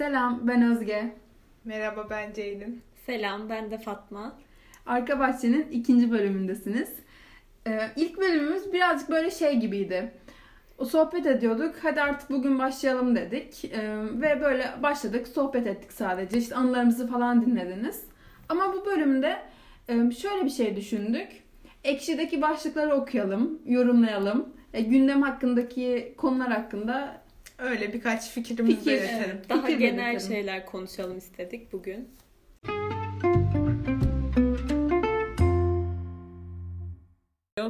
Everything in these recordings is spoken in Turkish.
Selam, ben Özge. Merhaba ben Ceylin. Selam, ben de Fatma. Arka Bahçe'nin ikinci bölümündesiniz. Ee, ilk bölümümüz birazcık böyle şey gibiydi. O sohbet ediyorduk. Hadi artık bugün başlayalım dedik. Ee, ve böyle başladık. Sohbet ettik sadece. İşte anılarımızı falan dinlediniz. Ama bu bölümde e, şöyle bir şey düşündük. Ekşi'deki başlıkları okuyalım, yorumlayalım. E, gündem hakkındaki konular hakkında Öyle birkaç fikrimizi Fikir, belirtelim. evet. Daha Fikir genel belirtelim. şeyler konuşalım istedik bugün.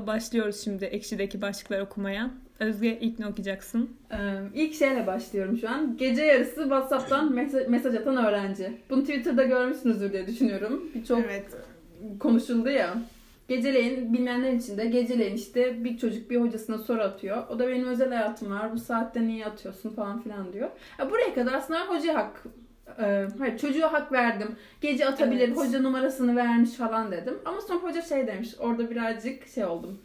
Başlıyoruz şimdi Ekşi'deki başlıkları okumaya. Özge ilk ne okuyacaksın? Ee, İlk şeyle başlıyorum şu an. Gece yarısı WhatsApp'tan mesaj, mesaj atan öğrenci. Bunu Twitter'da görmüşsünüzdür diye düşünüyorum. Birçok Evet. konuşuldu ya. Geceleyin bilmeyenler için de geceleyin işte bir çocuk bir hocasına soru atıyor. O da benim özel hayatım var. Bu saatte niye atıyorsun falan filan diyor. Ya buraya kadar aslında hocaya hak e, hayır çocuğa hak verdim. Gece atabilir. Evet. Hoca numarasını vermiş falan dedim. Ama sonra hoca şey demiş. Orada birazcık şey oldum.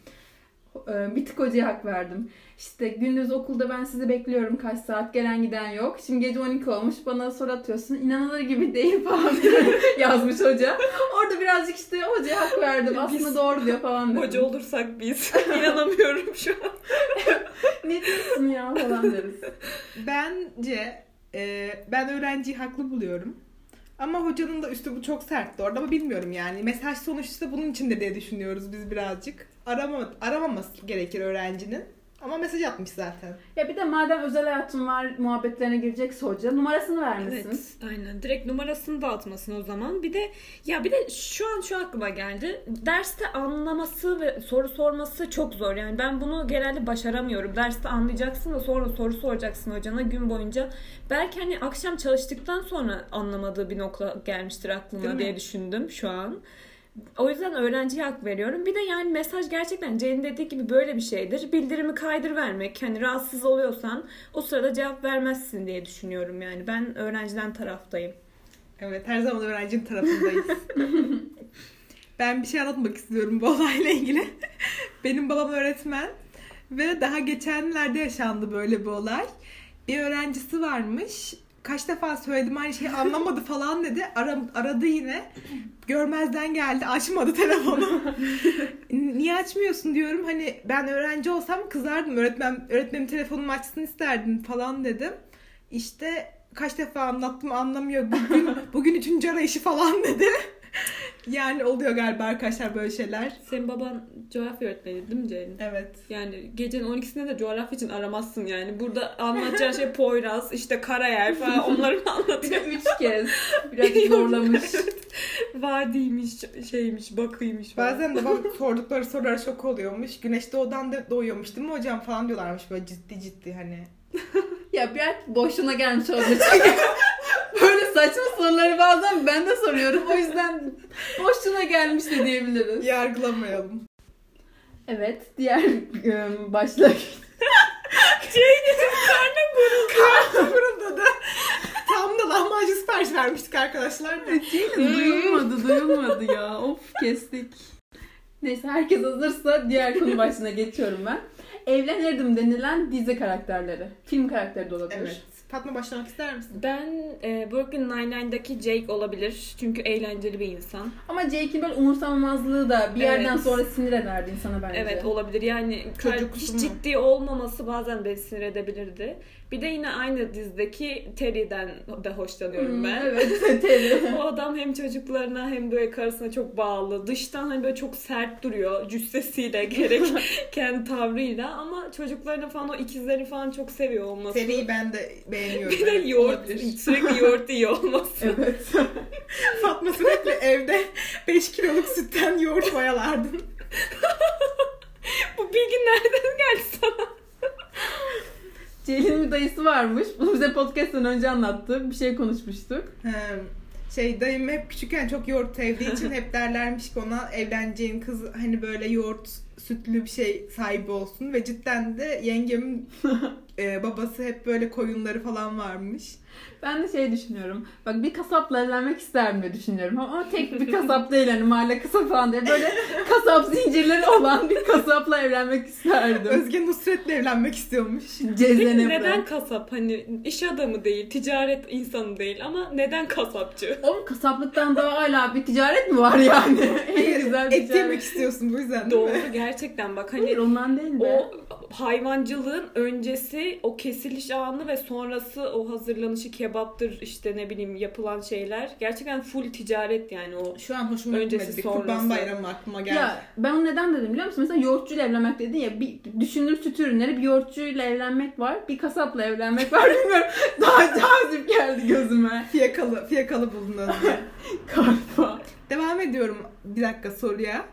E, bir tık hocaya hak verdim. İşte gündüz okulda ben sizi bekliyorum kaç saat gelen giden yok. Şimdi gece 12 olmuş bana soru atıyorsun. İnanılır gibi değil falan yazmış hoca. Orada birazcık işte hocaya hak verdim. Aslında Biz- doğru diyor falan dedim. Hoca olursak biz. İnanamıyorum şu an. ne diyorsun ya falan deriz. Bence e, ben öğrenciyi haklı buluyorum. Ama hocanın da üslubu çok sertti orada ama bilmiyorum yani. Mesaj sonuçta bunun içinde diye düşünüyoruz biz birazcık. Arama, aramaması gerekir öğrencinin. Ama mesaj atmış zaten. Ya bir de madem özel hayatın var muhabbetlerine girecekse hoca numarasını vermesin. Evet, aynen. Direkt numarasını da atmasın o zaman. Bir de ya bir de şu an şu aklıma geldi. Derste anlaması ve soru sorması çok zor. Yani ben bunu genelde başaramıyorum. Derste anlayacaksın da sonra soru soracaksın hocana gün boyunca. Belki hani akşam çalıştıktan sonra anlamadığı bir nokta gelmiştir Değil aklına mi? diye düşündüm şu an. O yüzden öğrenciye hak veriyorum. Bir de yani mesaj gerçekten Ceylin dediği gibi böyle bir şeydir. Bildirimi kaydır vermek. Hani rahatsız oluyorsan o sırada cevap vermezsin diye düşünüyorum yani. Ben öğrenciden taraftayım. Evet her zaman öğrencinin tarafındayız. ben bir şey anlatmak istiyorum bu olayla ilgili. Benim babam öğretmen ve daha geçenlerde yaşandı böyle bir olay. Bir öğrencisi varmış. Kaç defa söyledim aynı şeyi anlamadı falan dedi. Ara, aradı yine. Görmezden geldi. Açmadı telefonu. Niye açmıyorsun diyorum. Hani ben öğrenci olsam kızardım. Öğretmen öğretmenim telefonumu açsın isterdim falan dedim. İşte kaç defa anlattım anlamıyor. Bugün, bugün üçüncü arayışı falan dedi. Yani oluyor galiba arkadaşlar böyle şeyler. Senin baban coğrafya öğretmeni değil mi Ceylin? Evet. Yani gecenin 12'sinde de coğrafya için aramazsın yani. Burada anlatacağın şey Poyraz, işte Karayer falan onları mı Bir anlatıyor? de üç kez birazcık zorlamış. Vadiymiş, şeymiş, bakıymış falan. Bazen babam sordukları sorulara şok oluyormuş. Güneş doğudan da doğuyormuş değil mi hocam falan diyorlarmış böyle ciddi ciddi hani. ya biraz boşuna gelmiş çünkü. Böyle saçma soruları bazen ben de soruyorum. O yüzden boşuna gelmiş de diyebiliriz. Yargılamayalım. Evet, diğer e, başlık. Ceylin'in karnı gurur. Fırında da tam da lahmacun sipariş vermiştik arkadaşlar. da. duyulmadı, duyulmadı ya. Of kestik. Neyse herkes hazırsa diğer konu başlığına geçiyorum ben. Evlenirdim denilen dizi karakterleri. Film karakteri de olabilir. Evet. Fatma başlamak ister misin? Ben e, Brooklyn Nine-Nine'daki Jake olabilir. Çünkü eğlenceli bir insan. Ama Jake'in böyle umursamamazlığı da bir yerden Evet. sonra sinir ederdi insana bence. Evet olabilir. Yani Çocuk hiç mu? ciddi olmaması bazen beni sinir edebilirdi. Bir de yine aynı dizideki Terry'den de hoşlanıyorum Hmm, ben. Evet, Terry. O adam hem çocuklarına hem böyle karısına çok bağlı. Dıştan hani böyle çok sert duruyor. Cüssesiyle gerek kendi tavrıyla ama çocuklarını falan o ikizleri falan çok seviyor olması. Seriyi ben de beğeniyorum. bir de yoğurt, olabilir. sürekli yoğurt yiyor olması. evet. Fatma sürekli evde 5 kiloluk sütten yoğurt mayalardın. Bu bilgi nereden geldi sana? Ceylin'in bir dayısı varmış. Bunu bize podcast'ten önce anlattı. Bir şey konuşmuştuk. He, şey dayım hep küçükken çok yoğurt sevdiği için hep derlermiş ki ona evleneceğin kız hani böyle yoğurt sütlü bir şey sahibi olsun ve cidden de yengemin e, babası hep böyle koyunları falan varmış. Ben de şey düşünüyorum. Bak bir kasapla evlenmek isterim diye düşünüyorum. Ama tek bir kasap değil hani mahalle kasap falan değil. Böyle kasap zincirleri olan bir kasapla evlenmek isterdim. Özge Nusret'le evlenmek istiyormuş. Peki Cezenep'le. neden kasap? Hani iş adamı değil, ticaret insanı değil ama neden kasapçı? Oğlum kasaplıktan daha hala bir ticaret mi var yani? en güzel Et yemek ticaret. istiyorsun bu yüzden değil mi? Doğru gerçekten bak Hayır hani ondan değil be. o hayvancılığın öncesi o kesiliş anı ve sonrası o hazırlanışı kebaptır işte ne bileyim yapılan şeyler gerçekten full ticaret yani o. Şu an hoşuma Öncesi, gitmedi. Kurban Bayramı aklıma geldi. Ya ben onu neden dedim biliyor musun? Mesela yoğurtçuyla evlenmek dedin ya. Bir düşündüğüm süt ürünleri bir yoğurtçuyla evlenmek var. Bir kasapla evlenmek var. Bilmiyorum. Daha cazip geldi gözüme. Fiyakalı, fiyakalı buldun Özge. Galiba. Devam ediyorum bir dakika soruya.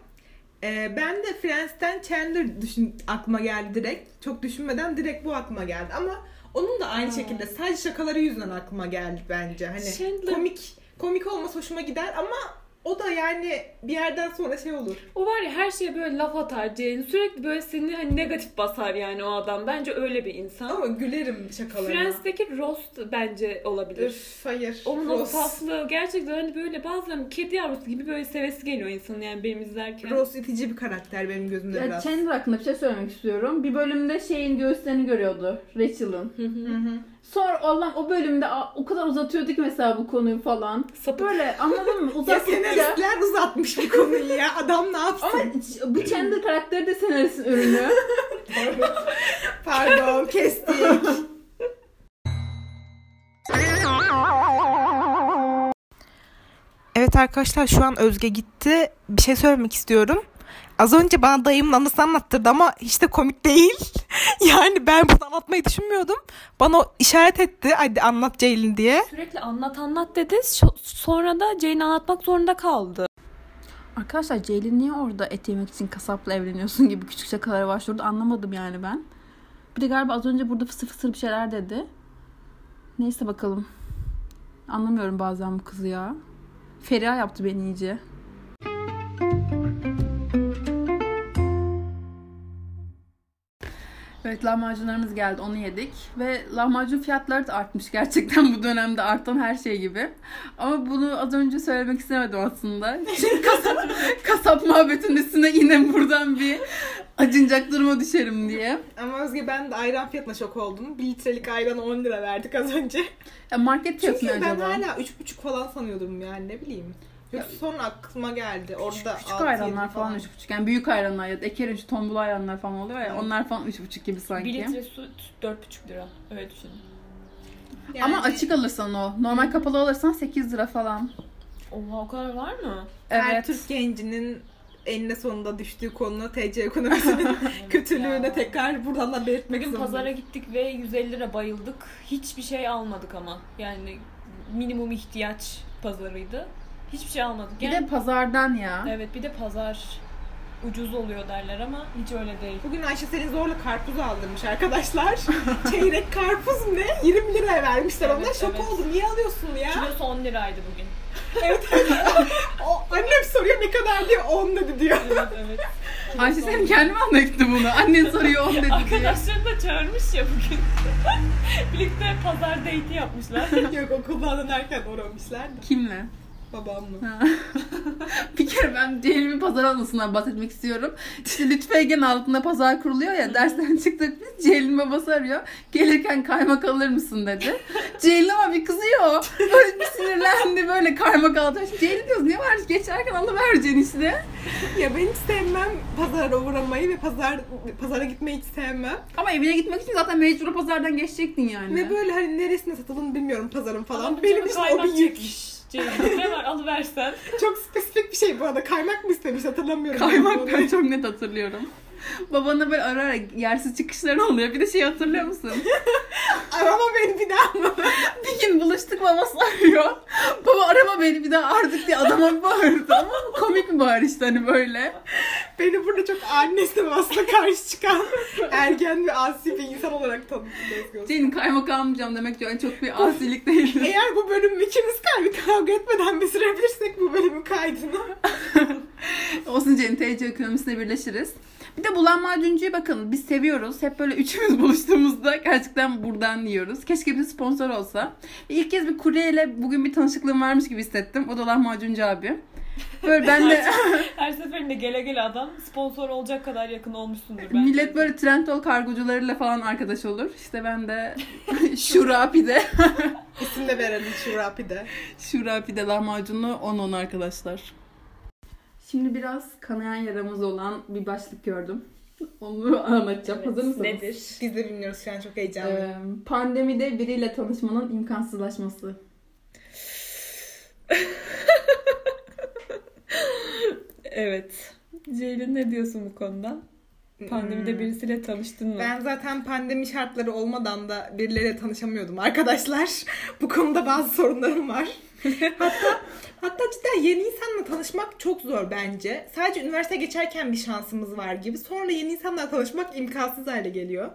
Ee, ben de Friends'ten Chandler düşün, aklıma geldi direkt. Çok düşünmeden direkt bu aklıma geldi. Ama onun da aynı şekilde sadece şakaları yüzünden aklıma geldi bence. Hani Chandler- komik komik olması hoşuma gider ama o da yani bir yerden sonra şey olur. O var ya her şeye böyle laf atar Ceylin. Sürekli böyle seni hani negatif basar yani o adam. Bence öyle bir insan. Ama gülerim şakalarına. Friends'teki roast bence olabilir. Üf hayır. Onun o Ross. tatlı gerçekten hani böyle bazen kedi yavrusu gibi böyle sevesi geliyor insanın yani benim izlerken. Ross itici bir karakter benim gözümde Ya biraz. Chandler hakkında bir şey söylemek istiyorum. Bir bölümde şeyin göğüslerini görüyordu. Rachel'ın. Hı hı. Sonra Allah'ım o bölümde o kadar uzatıyordu ki mesela bu konuyu falan. Sapık. Böyle anladın mı? Ya Uzattıkça. senaristler uzatmış bu konuyu ya. Adam ne yapsın? Ama bu Chandler karakteri de senaristin ürünü. Pardon kestik. Evet arkadaşlar şu an Özge gitti. Bir şey söylemek istiyorum. Az önce bana dayımın anısını anlattırdı ama hiç de komik değil. yani ben bunu anlatmayı düşünmüyordum. Bana o işaret etti hadi anlat Ceylin diye. Sürekli anlat anlat dedi. Sonra da Jane anlatmak zorunda kaldı. Arkadaşlar Ceylin niye orada et yemek için kasapla evleniyorsun gibi küçük şakalara başvurdu anlamadım yani ben. Bir de galiba az önce burada fısır fısır bir şeyler dedi. Neyse bakalım. Anlamıyorum bazen bu kızı ya. Feriha yaptı beni iyice. Evet lahmacunlarımız geldi onu yedik ve lahmacun fiyatları da artmış gerçekten bu dönemde artan her şey gibi. Ama bunu az önce söylemek istemedim aslında. Çünkü kasap, kasap muhabbetin üstüne yine buradan bir acınacak duruma düşerim diye. Ama Özge ben de ayran fiyatına şok oldum. 1 litrelik ayran 10 lira verdik az önce. Ya market fiyatı Çünkü ben acaba? hala 3,5 falan sanıyordum yani ne bileyim. Yoksa sonra aklıma geldi. Orada Küçük altı, ayranlar yedi falan 3,5. Yani büyük ayranlar ya da Eker'in şu tombul ayranlar falan oluyor ya. Evet. Onlar falan 3,5 gibi sanki. 1 litre süt 4,5 lira. Öyle düşünün. Yani Ama açık alırsan o. Normal kapalı alırsan 8 lira falan. Oha o kadar var mı? Her Evet. Türk gencinin eninde sonunda düştüğü konu TC ekonomisinin kötülüğüne Ya. tekrar buradan da belirtmek Bugün zorundayım. pazara gittik ve 150 lira bayıldık. Hiçbir şey almadık ama. Yani minimum ihtiyaç pazarıydı. Hiçbir şey almadık. Bir Yani, de pazardan ya. evet bir de pazar ucuz oluyor derler ama hiç öyle değil. Bugün Ayşe senin zorla karpuz aldırmış arkadaşlar. Çeyrek karpuz ne? 20 liraya vermişler Evet, ona. Şok evet. oldum. Niye alıyorsun ya? Kilosu 10 liraydı bugün. evet. o, annem soruyor ne kadar diyor 10 dedi diyor. Evet evet. Ayşe senin kendi mi anlattı bunu? Annen soruyor 10 dedi diye. Arkadaşlarını da çağırmış ya bugün. Birlikte pazar date'i yapmışlar. Yok okuldan dönerken uğramışlar da. Kimle? Babamla. Ha. bir kere ben Ceylin'in pazar anısından bahsetmek istiyorum. İşte Lütfü altında pazar kuruluyor ya. Dersten çıktık biz. Ceylin babası arıyor. Gelirken kaymak alır mısın dedi. Ceylin ama bir kızıyor. Böyle bir sinirlendi böyle kaymak aldı. Ceylin diyoruz ne var geçerken alıvereceksin işte. Ya ben hiç sevmem pazara uğramayı ve pazar pazara gitmeyi hiç sevmem. Ama evine gitmek için zaten mecbur pazardan geçecektin yani. Ve böyle hani neresine satıldığını bilmiyorum pazarın falan. Ama Benim için o bir yük. Ceylin, ne var alıversen. Çok spesifik bir şey bu arada. Kaymak mı istemiş hatırlamıyorum. Kaymak ben çok net hatırlıyorum. Babana böyle ara ara yersiz çıkışları oluyor. Bir de şey hatırlıyor musun? Arama beni bir daha mı? Bir gün buluştuk babası arıyor. Baba arama beni bir daha artık diye adama bir bağırdı. Ama komik bir bağır işte hani böyle. Beni burada çok annesi aslında karşı çıkan ergen ve asi bir insan olarak tanıttı Özgür. Senin kaymak almayacağım demek yani çok bir asilik değil. Eğer bu bölümü ikimiz kavga etmeden bitirebilirsek bu bölümün kaydını. Olsun Ceylin TC ekonomisine birleşiriz. Bir de bulan macuncuyu bakın biz seviyoruz. Hep böyle üçümüz buluştuğumuzda gerçekten buradan yiyoruz. Keşke bir sponsor olsa. İlk kez bir kuryeyle bugün bir tanışıklığım varmış gibi hissettim. O da lahmacuncu abi. Böyle ben de Her seferinde gele gele adam sponsor olacak kadar yakın olmuşsundur bence. millet böyle Trendyol kargocularıyla falan arkadaş olur. İşte ben de Şurapi'de İsim de verelim Şurapi'de. Şurapi'de lahmacunlu 10-10 arkadaşlar. Şimdi biraz kanayan yaramız olan bir başlık gördüm. Onu anlatacağım. Evet, Hazır mısınız? Nedir? Biz de bilmiyoruz şu an çok heyecanlıyım. Ee, pandemide biriyle tanışmanın imkansızlaşması. Evet. Ceylin ne diyorsun bu konuda? Pandemide Hmm. birisiyle tanıştın mı? Ben zaten pandemi şartları olmadan da birileriyle tanışamıyordum arkadaşlar. Bu konuda bazı sorunlarım var. hatta hatta cidden yeni insanla tanışmak çok zor bence. Sadece üniversite geçerken bir şansımız var gibi. Sonra yeni insanlarla tanışmak imkansız hale geliyor.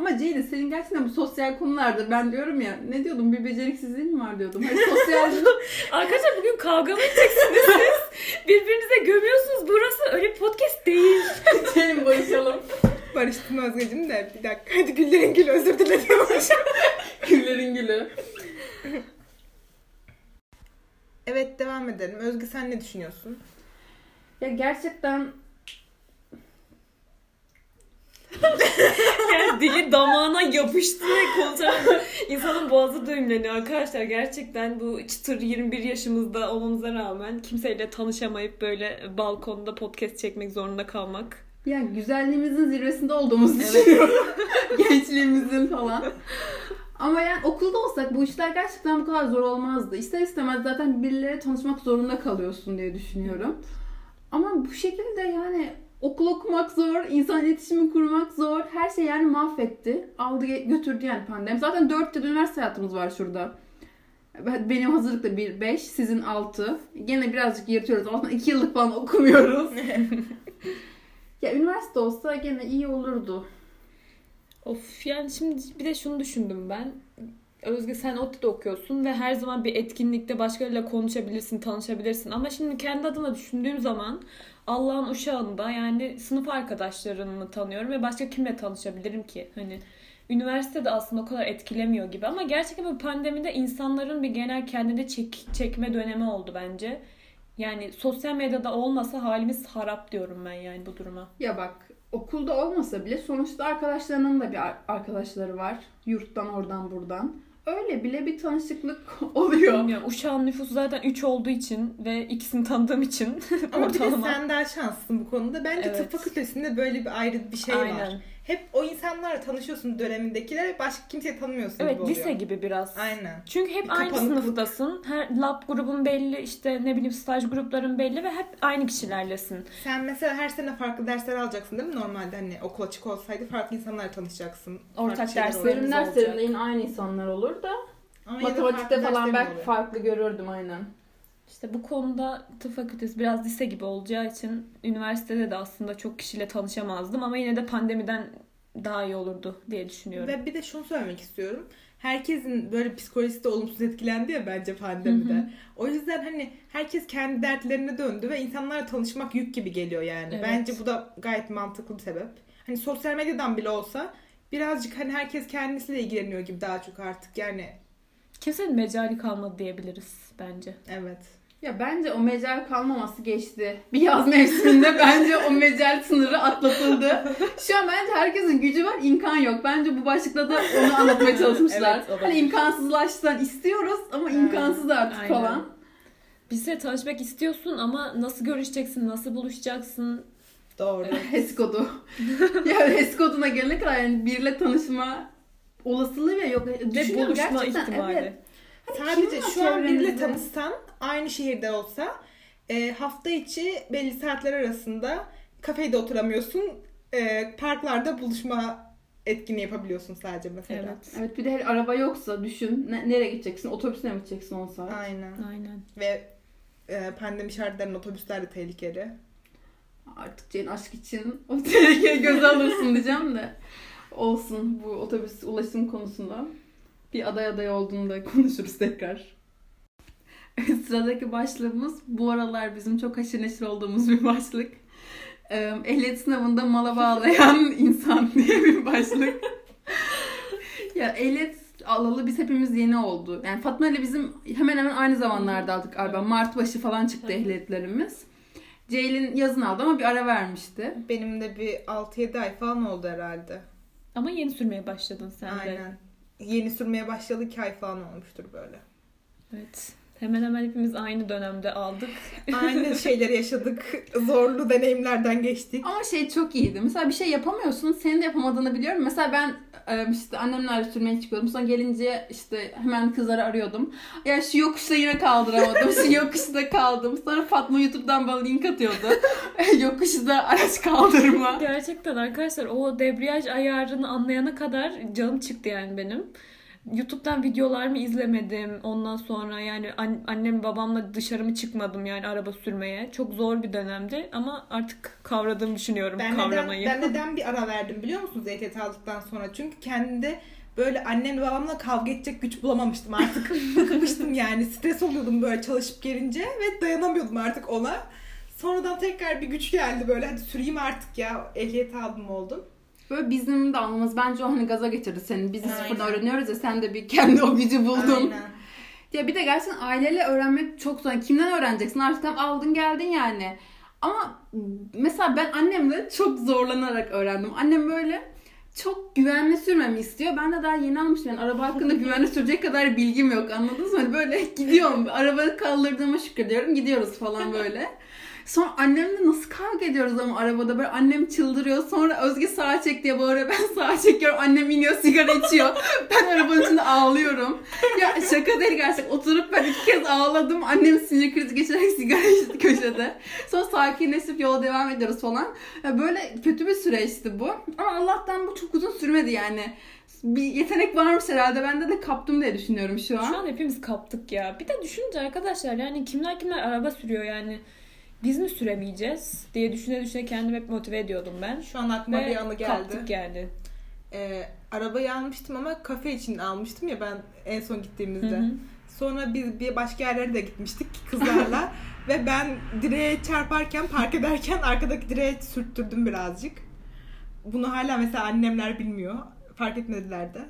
Ama Ceylin senin gerçekten bu sosyal konularda ben diyorum ya ne diyordum bir beceriksizliğin mi var diyordum. Hani sosyal Arkadaşlar bugün kavga mı edeceksiniz siz? Birbirinize gömüyorsunuz. Burası öyle podcast değil. Ceylin barışalım. Barıştım Özgeciğim de bir dakika. Hadi Güller'in gülü özür dilerim. Güllerin gülü. evet devam edelim. Özgü sen ne düşünüyorsun? Ya gerçekten Yani dili damağına yapıştı ve konuşan insanın boğazı düğümleniyor arkadaşlar. Gerçekten bu çıtır 21 yaşımızda olmamıza rağmen kimseyle tanışamayıp böyle balkonda podcast çekmek zorunda kalmak. ya güzelliğimizin zirvesinde olduğumuzu düşünüyorum. Gençliğimizin falan. Ama yani okulda olsak bu işler gerçekten bu kadar zor olmazdı. İster istemez zaten birileriyle tanışmak zorunda kalıyorsun diye düşünüyorum. Ama bu şekilde yani okul okumak zor, insan iletişimi kurmak zor. Her şey yani mahvetti. Aldı götürdü yani pandemi. Zaten 4 yıl üniversite hayatımız var şurada. Benim hazırlıkta 1, 5, sizin 6. Gene birazcık yırtıyoruz. Aslında 2 yıllık falan okumuyoruz. ya üniversite olsa gene iyi olurdu. Of yani şimdi bir de şunu düşündüm ben. Özge sen ODTÜ'de okuyorsun ve her zaman bir etkinlikte başkalarıyla konuşabilirsin, tanışabilirsin. Ama şimdi kendi adıma düşündüğüm zaman Allah'ın uşağında yani sınıf arkadaşlarını tanıyorum ve başka kimle tanışabilirim ki? Hani üniversitede aslında o kadar etkilemiyor gibi ama gerçekten bu pandemide insanların bir genel kendini çek, çekme dönemi oldu bence. Yani sosyal medyada olmasa halimiz harap diyorum ben yani bu duruma. Ya bak okulda olmasa bile sonuçta arkadaşlarının da bir ar- arkadaşları var. Yurttan oradan buradan. Öyle bile bir tanışıklık oluyor. Bilmiyorum. Uşağın nüfusu zaten 3 olduğu için ve ikisini tanıdığım için Ama bir de ortalama. sen daha şanslısın bu konuda. Bence Evet. tıp fakültesinde böyle bir ayrı bir şey var. Aynen. Hep o insanlarla tanışıyorsun dönemindekiler başka kimseyi tanımıyorsun Evet gibi oluyor. lise gibi biraz. Aynen. Çünkü hep Bir aynı kapanıklık. sınıftasın. Her lab grubun belli, işte ne bileyim staj grupların belli ve hep aynı kişilerlesin. Sen mesela her sene farklı dersler alacaksın değil mi? Normalde hani okul açık olsaydı farklı insanlarla tanışacaksın. Ortak. Bölüm olacak. derslerinde yine aynı insanlar olur da Ama matematikte falan belki farklı görürdüm aynen. İşte bu konuda tıp fakültesi biraz lise gibi olacağı için üniversitede de aslında çok kişiyle tanışamazdım ama yine de pandemiden daha iyi olurdu diye düşünüyorum. Ve bir de şunu söylemek istiyorum. Herkesin böyle psikolojisi de olumsuz etkilendi ya bence pandemide. Hı hı. O yüzden hani herkes kendi dertlerine döndü ve insanlarla tanışmak yük gibi geliyor yani. Evet. Bence bu da gayet mantıklı bir sebep. Hani sosyal medyadan bile olsa birazcık hani herkes kendisiyle ilgileniyor gibi daha çok artık yani Kimsenin mecali kalmadı diyebiliriz bence. evet. Ya bence o mecal kalmaması geçti. Bir yaz mevsiminde bence o mecal sınırı atlatıldı. Şu an bence herkesin gücü var, imkan yok. Bence bu başlıkta da onu anlatmaya çalışmışlar. Evet, olabilir. hani imkansızlaştıran istiyoruz ama imkansız artık Aynen. falan. Bizle tanışmak istiyorsun ama nasıl görüşeceksin, nasıl buluşacaksın? Doğru. HES kodu. ya HES koduna gelene kadar yani biriyle tanışma olasılığı bile yok. Ve buluşma gerçekten, ihtimali. Evet. Sadece kim var şu an biriyle tanışsan aynı şehirde olsa e, hafta içi belli saatler arasında kafede oturamıyorsun. E, parklarda buluşma etkinliği yapabiliyorsun sadece mesela. Evet. Evet bir de her araba yoksa düşün. Ne- nereye gideceksin? Otobüsle mi gideceksin 10 saat? Aynen. Aynen. Ve e, pandemi şartlarında otobüsler de tehlikeli. Artık Ceylan aşk için o tehlikeyi göze alırsın diyeceğim de. Olsun bu otobüs ulaşım konusunda. Bir aday aday olduğunda konuşuruz tekrar. Sıradaki başlığımız bu aralar bizim çok haşır neşir olduğumuz bir başlık. e, ehliyet sınavında mala bağlayan insan diye bir başlık. ya ehliyet alalı biz hepimiz yeni oldu. Yani Fatma ile bizim hemen hemen aynı zamanlarda aldık galiba. Mart başı falan çıktı ehliyetlerimiz. Ceylin yazın aldı ama bir ara vermişti. Benim de bir 6-7 ay falan oldu herhalde. Ama yeni sürmeye başladın sen de. Aynen. Yeni sürmeye başladı 2 ay falan olmuştur böyle. Evet. Hemen hemen hepimiz aynı dönemde aldık. Aynı şeyleri yaşadık. Zorlu deneyimlerden geçtik. Ama şey çok iyiydi. Mesela bir şey yapamıyorsun. Senin de yapamadığını biliyorum. Mesela ben e, işte annemlerle sürmeye çıkıyordum. Sonra gelince işte hemen kızları arıyordum. Ya şu yokuşta yine kaldıramadım. şu yokuşta kaldım. Sonra Fatma YouTube'dan bana link atıyordu. yokuşta araç kaldırma. Gerçekten arkadaşlar o debriyaj ayarını anlayana kadar canım çıktı yani benim. YouTube'dan videolarımı izlemedim. Ondan sonra yani an- annem babamla dışarı mı çıkmadım yani araba sürmeye. Çok zor bir dönemdi ama artık kavradığımı düşünüyorum Ben kavramayı. neden, ben neden bir ara verdim biliyor musunuz ehliyet aldıktan sonra? Çünkü kendimde böyle annemle babamla kavga edecek güç bulamamıştım artık. Bıkmıştım yani. Stres oluyordum böyle çalışıp gelince ve dayanamıyordum artık ona. Sonradan tekrar bir güç geldi böyle hadi süreyim artık ya ehliyet aldım oldum. Böyle bizim de anlamamız bence o hani gaza getirdi seni. Biz de sıfırdan öğreniyoruz ya sen de bir kendi o gücü buldun. Aynen. Ya bir de gerçekten aileyle öğrenmek çok zor. Kimden öğreneceksin? Artık tam aldın geldin yani. Ama mesela ben annemle çok zorlanarak öğrendim. Annem böyle çok güvenli sürmemi istiyor. Ben de daha yeni almıştım. Yani araba hakkında güvenli sürecek kadar bilgim yok. Anladınız mı? Hani böyle gidiyorum. Arabayı kaldırdığıma şükrediyorum. Gidiyoruz falan böyle. Sonra annemle nasıl kavga ediyoruz ama arabada böyle annem çıldırıyor. Sonra Özge sağa çek diye bağırıyor. Ben sağa çekiyorum. Annem iniyor sigara içiyor. Ben arabanın içinde ağlıyorum. Ya şaka değil gerçek. Oturup ben iki kez ağladım. Annem sinir krizi geçirerek sigara içti köşede. Sonra sakinleşip yola devam ediyoruz falan. Ya böyle kötü bir süreçti bu. Ama Allah'tan bu çok uzun sürmedi yani. Bir yetenek varmış herhalde. Bende de kaptım diye düşünüyorum şu an. Şu an hepimiz kaptık ya. Bir de düşününce arkadaşlar yani kimler kimler araba sürüyor yani. Biz mi süremeyeceğiz diye düşüne düşüne kendimi hep motive ediyordum ben. Şu an aklıma Ve bir anı geldi. kaptık yani. Ee, arabayı almıştım ama kafe için almıştım ya ben en son gittiğimizde. Hı hı. Sonra biz bir başka yerlere de gitmiştik kızlarla ve ben direğe çarparken park ederken arkadaki direğe sürttürdüm birazcık. Bunu hala mesela annemler bilmiyor. Fark etmediler de.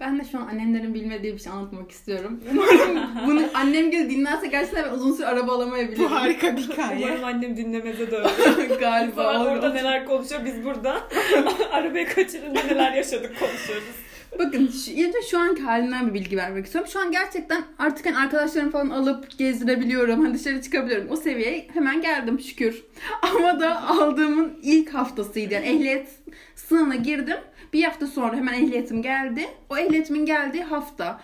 Ben de şu an annemlerin bilmediği bir şey anlatmak istiyorum. Umarım bunu annem gibi dinlerse gerçekten ben uzun süre araba alamayabilirim. Bu harika bir hikaye. Umarım annem dinlemeze de öyle. Galiba. Orada neler konuşuyor biz burada. Arabayı kaçırınca neler yaşadık konuşuyoruz. Bakın şu, da şu anki halimden bir bilgi vermek istiyorum. Şu an gerçekten artık hani arkadaşlarımı falan alıp gezdirebiliyorum. Hani dışarı çıkabiliyorum. O seviyeye hemen geldim şükür. Ama da aldığımın ilk haftasıydı. Yani ehliyet sınavına girdim. Bir hafta sonra hemen ehliyetim geldi. O ehliyetimin geldiği hafta.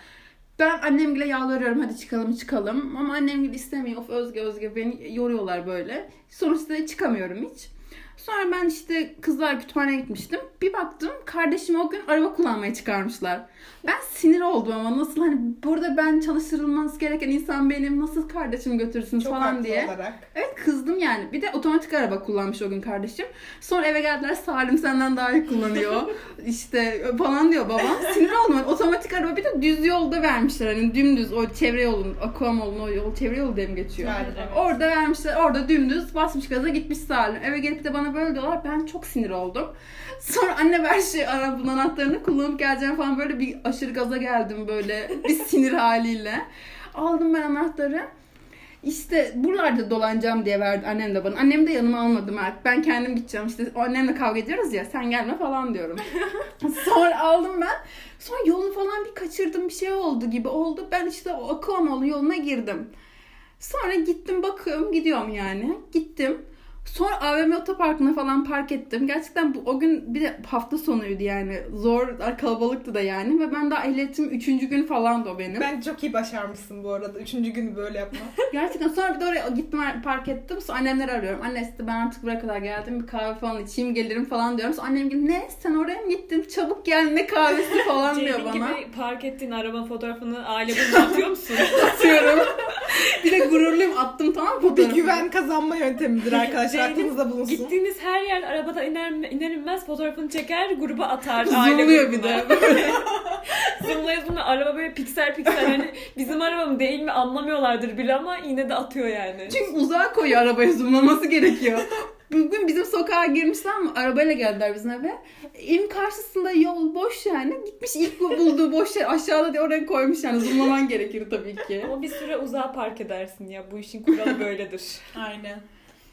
Ben annemle yalvarıyorum hadi çıkalım çıkalım. Ama annem gibi istemiyor. Of Özge Özge beni yoruyorlar böyle. Sonuçta çıkamıyorum hiç. Sonra ben işte kızlar kütüphaneye gitmiştim. Bir baktım kardeşim o gün araba kullanmaya çıkarmışlar. Ben sinir oldum ama nasıl hani burada ben çalıştırılması gereken insan benim nasıl kardeşimi götürürsünüz Çok falan diye. olarak. Evet kızdım yani. Bir de otomatik araba kullanmış o gün kardeşim. Sonra eve geldiler Salim senden daha iyi kullanıyor. işte falan diyor babam. Sinir oldum. Yani otomatik araba bir de düz yolda vermişler. Hani dümdüz o çevre yolun, Aquam yolun o yol çevre yolu diye mi geçiyor? Evet, evet. Orada vermişler. Orada dümdüz basmış gaza gitmiş Salim. Eve gelip de bana böyle diyorlar. Ben çok sinir oldum. Sonra anne ver şey arabanın anahtarını kullanıp geleceğim falan böyle bir aşırı gaza geldim böyle bir sinir haliyle. Aldım ben anahtarı. İşte buralarda dolanacağım diye verdi annem de bana. Annem de yanıma almadı Mert. Ben kendim gideceğim. İşte o annemle kavga ediyoruz ya sen gelme falan diyorum. Sonra aldım ben. Sonra yolunu falan bir kaçırdım bir şey oldu gibi oldu. Ben işte o Akuamoğlu yoluna girdim. Sonra gittim bakıyorum gidiyorum yani. Gittim. Sonra AVM otoparkına falan park ettim. Gerçekten bu o gün bir de hafta sonuydu yani. Zor, kalabalıktı da yani. Ve ben daha ehliyetim 3. gün falandı o benim. Ben çok iyi başarmışsın bu arada. Üçüncü günü böyle yapma. Gerçekten sonra bir de oraya gittim park ettim. Sonra annemleri arıyorum. Anne işte ben artık buraya kadar geldim. Bir kahve falan içeyim gelirim falan diyorum. Sonra annem gibi ne sen oraya mı gittin? Çabuk gel ne kahvesi falan diyor bana. gibi park ettiğin araba fotoğrafını aile boyunca atıyor musun? Atıyorum. bir de gururluyum attım tamam mı Bu bir güven kazanma yöntemidir arkadaşlar. Ceylin, Aklınızda bulunsun. Gittiğiniz her yer arabadan iner, iner inmez fotoğrafını çeker gruba atar. Zoomluyor bir de. Zoomlaya zoomlaya araba böyle piksel piksel yani bizim araba mı değil mi anlamıyorlardır bile ama yine de atıyor yani. Çünkü uzağa koyuyor arabayı zoomlaması gerekiyor. Bugün bizim sokağa girmişler ama arabayla geldiler bizim eve. Evin karşısında yol boş yani. Gitmiş ilk bulduğu boş yer aşağıda diye oraya koymuş yani. Zoomlaman gerekir tabii ki. Ama bir süre uzağa park edersin ya. Bu işin kuralı böyledir. Aynen.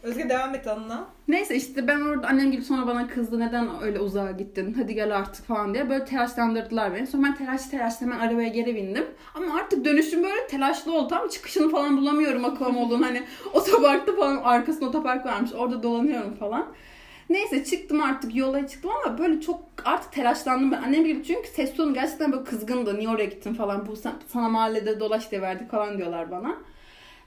Özge devam et anla. Neyse işte ben orada annem gibi sonra bana kızdı neden öyle uzağa gittin hadi gel artık falan diye böyle telaşlandırdılar beni. Sonra ben telaş telaş hemen arabaya geri bindim. Ama artık dönüşüm böyle telaşlı oldu tam çıkışını falan bulamıyorum akılım olduğunu hani otoparkta falan arkasında otopark varmış orada dolanıyorum falan. Neyse çıktım artık yola çıktım ama böyle çok artık telaşlandım ben. Annem gibi çünkü ses tonu gerçekten böyle kızgındı. Niye oraya gittin falan. Bu sana mahallede dolaş diye verdik falan diyorlar bana.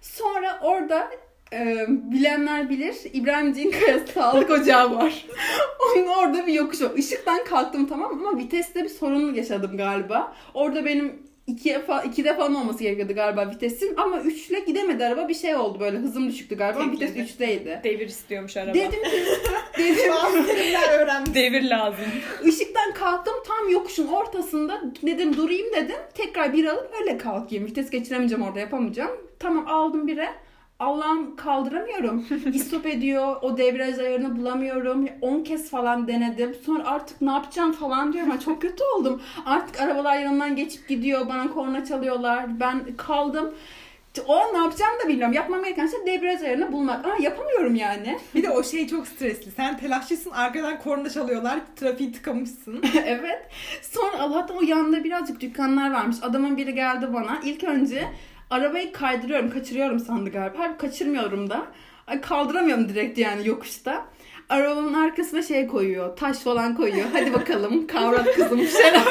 Sonra orada e, bilenler bilir İbrahim Cinkaya sağlık ocağı var. Onun orada bir yokuş var. Işıktan kalktım tamam ama viteste bir sorun yaşadım galiba. Orada benim iki defa, iki defa olması gerekiyordu galiba vitesim ama üçle gidemedi araba bir şey oldu böyle hızım düşüktü galiba Tek vites üçteydi. Devir istiyormuş araba. Dedim ki dedim Bazı terimler öğrendim. Devir lazım. Işıktan kalktım tam yokuşun ortasında dedim durayım dedim. Tekrar bir alıp öyle kalkayım. Vites geçiremeyeceğim orada yapamayacağım. Tamam aldım bire. Allah'ım kaldıramıyorum. İstop ediyor. O debriyaj ayarını bulamıyorum. 10 kez falan denedim. Sonra artık ne yapacağım falan diyorum. Ben çok kötü oldum. Artık arabalar yanından geçip gidiyor. Bana korna çalıyorlar. Ben kaldım. O an ne yapacağım da bilmiyorum. Yapmam gereken şey debriyaj ayarını bulmak. Ama yapamıyorum yani. Bir de o şey çok stresli. Sen telaşlısın arkadan korna çalıyorlar. Trafiği tıkamışsın. evet. Sonra Allah'tan o yanında birazcık dükkanlar varmış. Adamın biri geldi bana. İlk önce arabayı kaydırıyorum, kaçırıyorum sandı galiba. Halbuki kaçırmıyorum da. Kaldıramıyorum direkt yani yokuşta. Arabanın arkasına şey koyuyor. Taş falan koyuyor. Hadi bakalım kavrat kızım bir şeyler.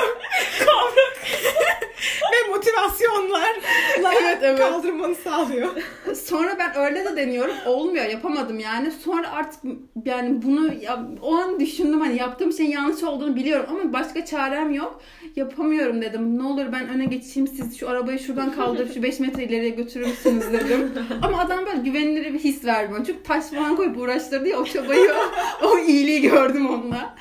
Ve motivasyonlar evet evet. kaldırmanı sağlıyor. Sonra ben öyle de deniyorum. Olmuyor yapamadım yani. Sonra artık yani bunu ya, o an düşündüm hani yaptığım şeyin yanlış olduğunu biliyorum ama başka çarem yok. Yapamıyorum dedim. Ne olur ben öne geçeyim siz şu arabayı şuradan kaldırıp şu 5 metre ileriye götürür müsünüz dedim. ama adam böyle güvenilir bir his verdi bana. Çünkü taş falan koyup uğraştırdı ya o çabayı o, o iyiliği gördüm onunla.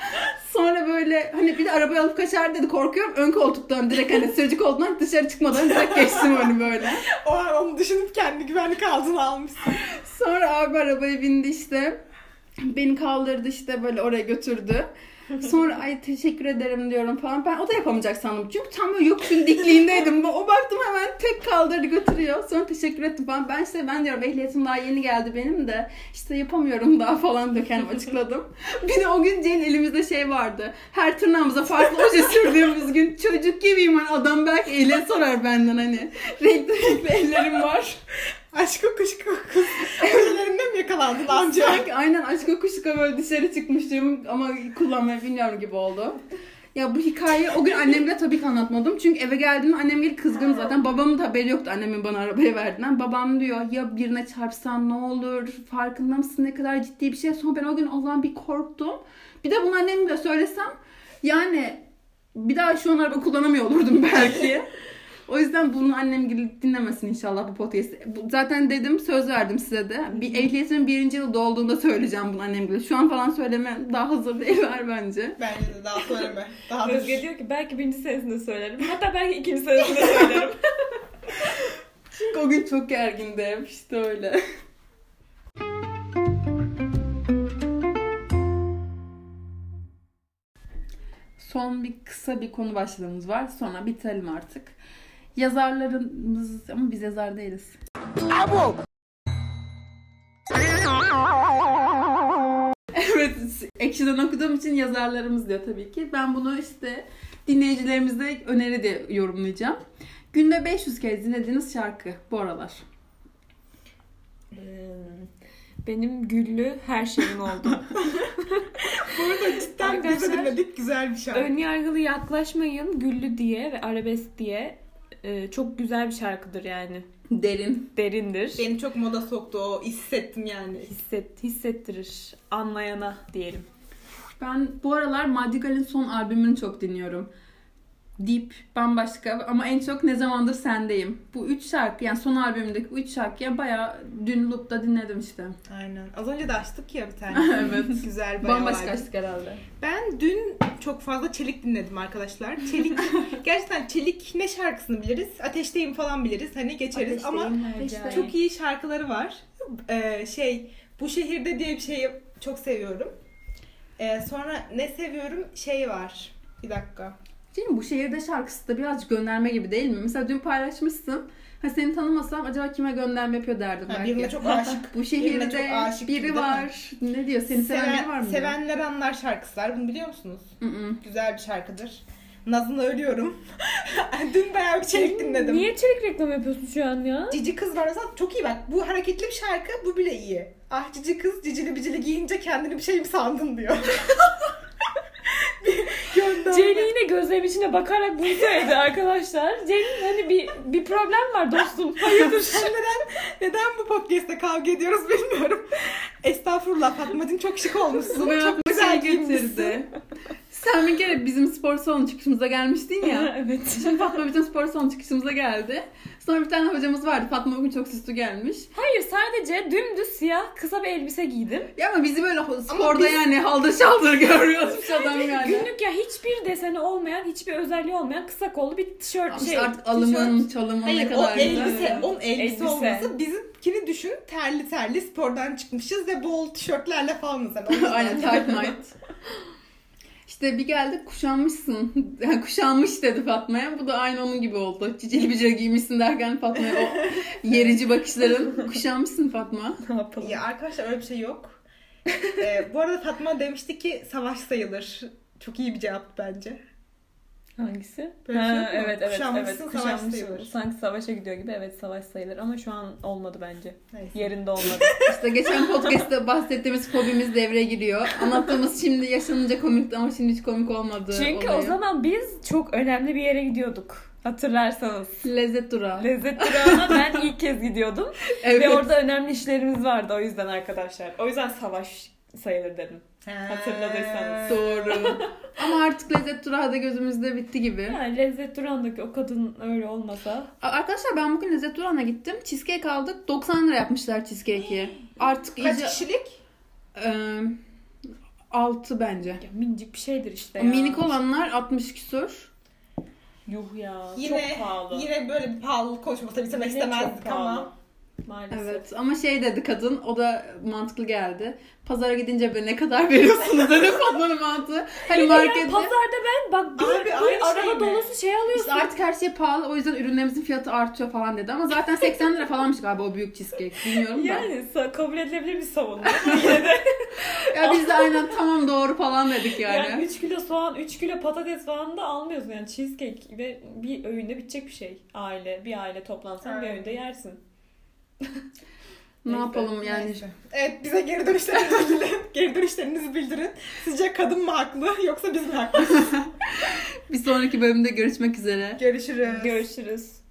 Sonra böyle hani bir de arabayı alıp kaçar dedi korkuyorum. Ön koltuktan direkt hani sürücü koltuğundan dışarı çıkmadan direkt geçtim onu böyle. O an onu düşünüp kendi güvenlik altına almışsın. Sonra abi arabaya bindi işte. Beni kaldırdı işte böyle oraya götürdü. Sonra ay teşekkür ederim diyorum falan. Ben o da yapamayacak sandım. Çünkü tam böyle yokuşun dikliğindeydim. O baktım hemen tek kaldırdı götürüyor. Sonra teşekkür ettim falan. Ben işte ben diyorum ehliyetim daha yeni geldi benim de. İşte yapamıyorum daha falan kendim açıkladım. Bir de o gün Ceyn elimizde şey vardı. Her tırnağımıza farklı oje sürdüğümüz gün çocuk gibiyim. Hani adam belki ehliyet sorar benden hani. Renkli renkli ellerim var. Aşk kuşku kız. Yakalandın amca? Sanki aynen aşk okuşka böyle dışarı çıkmıştım ama kullanmayı bilmiyorum gibi oldu. Ya bu hikayeyi o gün annemle tabii ki anlatmadım. Çünkü eve geldiğimde annem gelip kızgın zaten. Babamın da haberi yoktu annemin bana arabayı verdiğinden. Babam diyor ya birine çarpsan ne olur? Farkında mısın ne kadar ciddi bir şey? Sonra ben o gün Allah'ım bir korktum. Bir de bunu annemle de söylesem yani bir daha şu an araba kullanamıyor olurdum belki. O yüzden bunu annem gibi dinlemesin inşallah bu podcast'i. Zaten dedim söz verdim size de. Bir ehliyetimin birinci yılı dolduğunda söyleyeceğim bunu annem gibi. Şu an falan söyleme daha hazır değiller bence. Bence de daha söyleme. Daha Özge diyor ki belki birinci senesinde söylerim. Hatta belki ikinci senesinde söylerim. Çünkü o gün çok gergindim. İşte öyle. Son bir kısa bir konu başlığımız var. Sonra bitirelim artık. Yazarlarımız ama biz yazar değiliz. Evet, Action'dan okuduğum için yazarlarımız diyor tabii ki. Ben bunu işte dinleyicilerimize öneri de yorumlayacağım. Günde 500 kez dinlediğiniz şarkı bu aralar. Ee, Benim güllü her şeyim oldu. Bu arada cidden bize Arkadaşlar, dinledik güzel bir şarkı. Önyargılı yaklaşmayın güllü diye ve arabesk diye e, çok güzel bir şarkıdır yani. Derin. Derindir. Beni çok moda soktu o hissettim yani. Hisset, hissettirir anlayana diyelim. Ben bu aralar Madrigal'in son albümünü çok dinliyorum. Deep, bambaşka ama en çok Ne Zamandır Sendeyim. Bu üç şarkı yani son albümündeki bu üç şarkıyı bayağı dün loop'ta dinledim işte. Aynen. Az önce de açtık ya bir tane. Evet. Güzel bayağı Bambaşka vardı. açtık herhalde. Ben dün çok fazla Çelik dinledim arkadaşlar. Çelik gerçekten Çelik ne şarkısını biliriz? Ateşteyim falan biliriz. Hani geçeriz ama Ateşteyim. çok iyi şarkıları var. Ee, şey bu şehirde diye bir şey çok seviyorum. Ee, sonra ne seviyorum? Şey var. Bir dakika. Değil mi? Bu şehirde şarkısı da birazcık gönderme gibi değil mi? Mesela dün paylaşmışsın. Ha seni tanımasam acaba kime gönderme yapıyor derdim Ha, belki. birine çok aşık. Bu şehirde çok aşık gibi biri mi? var. Ne diyor? Seni seven, biri var mı? diyor? Sevenler anlar şarkısı var. Bunu biliyor musunuz? Hı. Güzel bir şarkıdır. Naz'ını ölüyorum. Dün bayağı bir çelik dinledim. Niye çelik reklam yapıyorsun şu an ya? Cici kız var mesela çok iyi bak. Bu hareketli bir şarkı bu bile iyi. Ah cici kız cicili bicili giyince kendini bir şey mi sandın diyor. bir gönderme. Ceylin yine gözlerim içine bakarak bunu söyledi arkadaşlar. Ceylin hani bir bir problem var dostum. Hayırdır? Sen neden, neden bu podcast'te kavga ediyoruz bilmiyorum. Estağfurullah Fatmacığım çok şık olmuşsun. Çok güzel şey getirdi. Sen bir kere bizim spor salonu çıkışımıza gelmiştin ya. evet. Şimdi Fatma bizim spor salonu çıkışımıza geldi. Sonra bir tane hocamız vardı. Fatma bugün çok süslü gelmiş. Hayır sadece dümdüz siyah kısa bir elbise giydim. Ya ama bizi böyle sporda biz- yani haldır şaldır görüyoruz adam yani. Günlük ya hiçbir deseni olmayan, hiçbir özelliği olmayan kısa kollu bir tişört Ama şey. artık alımın, çalımın ne Hayır o kadar güzel. elbise, ya. onun elbise, Elbise. olması bizimkini düşün terli terli spordan çıkmışız ve bol tişörtlerle. O yüzden. Aynen tight night. İşte bir geldik kuşanmışsın. Yani kuşanmış dedi Fatma'ya. Bu da aynı onun gibi oldu. Cicili bicili giymişsin derken Fatma'ya o yerici bakışların. Kuşanmışsın Fatma. Ne yapalım? Ya arkadaşlar öyle bir şey yok. ee, bu arada Fatma demişti ki savaş sayılır. Çok iyi bir cevap bence. Hangisi? Böyle şey Ha, yok mu? evet evet Kuşanmışsın, evet. savaş sayılır. Sanki savaşa gidiyor gibi evet savaş sayılır ama şu an olmadı bence. Neyse. Yerinde olmadı. İşte geçen podcast'ta bahsettiğimiz fobimiz devreye giriyor. Anlattığımız şimdi yaşanınca komikti ama şimdi hiç komik olmadı. Çünkü olayı. o zaman biz çok önemli bir yere gidiyorduk. Hatırlarsanız. Lezzet durağı. Lezzet durağına ben ilk kez gidiyordum. Evet. Ve orada önemli işlerimiz vardı o yüzden arkadaşlar. O yüzden savaş sayılır dedim. Hatırladıysanız. Doğru. Ama artık lezzet durağı da gözümüzde bitti gibi. Yani lezzet durağındaki o kadın öyle olmasa. Arkadaşlar ben bugün lezzet durağına gittim. Cheesecake aldık. 90 lira yapmışlar cheesecake'i. Artık Kaç iyice... kişilik? Eee, 6 bence. Ya minicik bir şeydir işte ya. Minik olanlar 60 küsur. Yuh ya. Yine, çok pahalı. Yine böyle bir pahalılık konuşması bitirmek Yine istemezdik pahalı. ama. Maalesef. Evet ama şey dedi kadın o da mantıklı geldi. Pazara gidince be ne kadar veriyorsunuz dedi Fatma'nın mantığı. Hani de ya markette pazarda ben bak bir, Abi, bir aynı şey araba mi? dolusu şey alıyorsun. işte artık her şey pahalı o yüzden ürünlerimizin fiyatı artıyor falan dedi. Ama zaten 80 lira falanmış galiba o büyük cheesecake. Bilmiyorum da. Yani sa- kabul edilebilir bir savunma. Yine de. Ya biz de aynen tamam doğru falan dedik yani. Yani 3 kilo soğan, 3 kilo patates falan da almıyorsun yani cheesecake ve bir öğünde bitecek bir şey. Aile, bir aile toplansan bir öğünde yersin. Ne Neyse, yapalım yani. Neyse. Evet bize geri dönüşlerinizi bildirin. Geri dönüşlerinizi bildirin. Sizce kadın mı haklı yoksa biz mi haklıyız? Bir sonraki bölümde görüşmek üzere. Görüşürüz. Görüşürüz.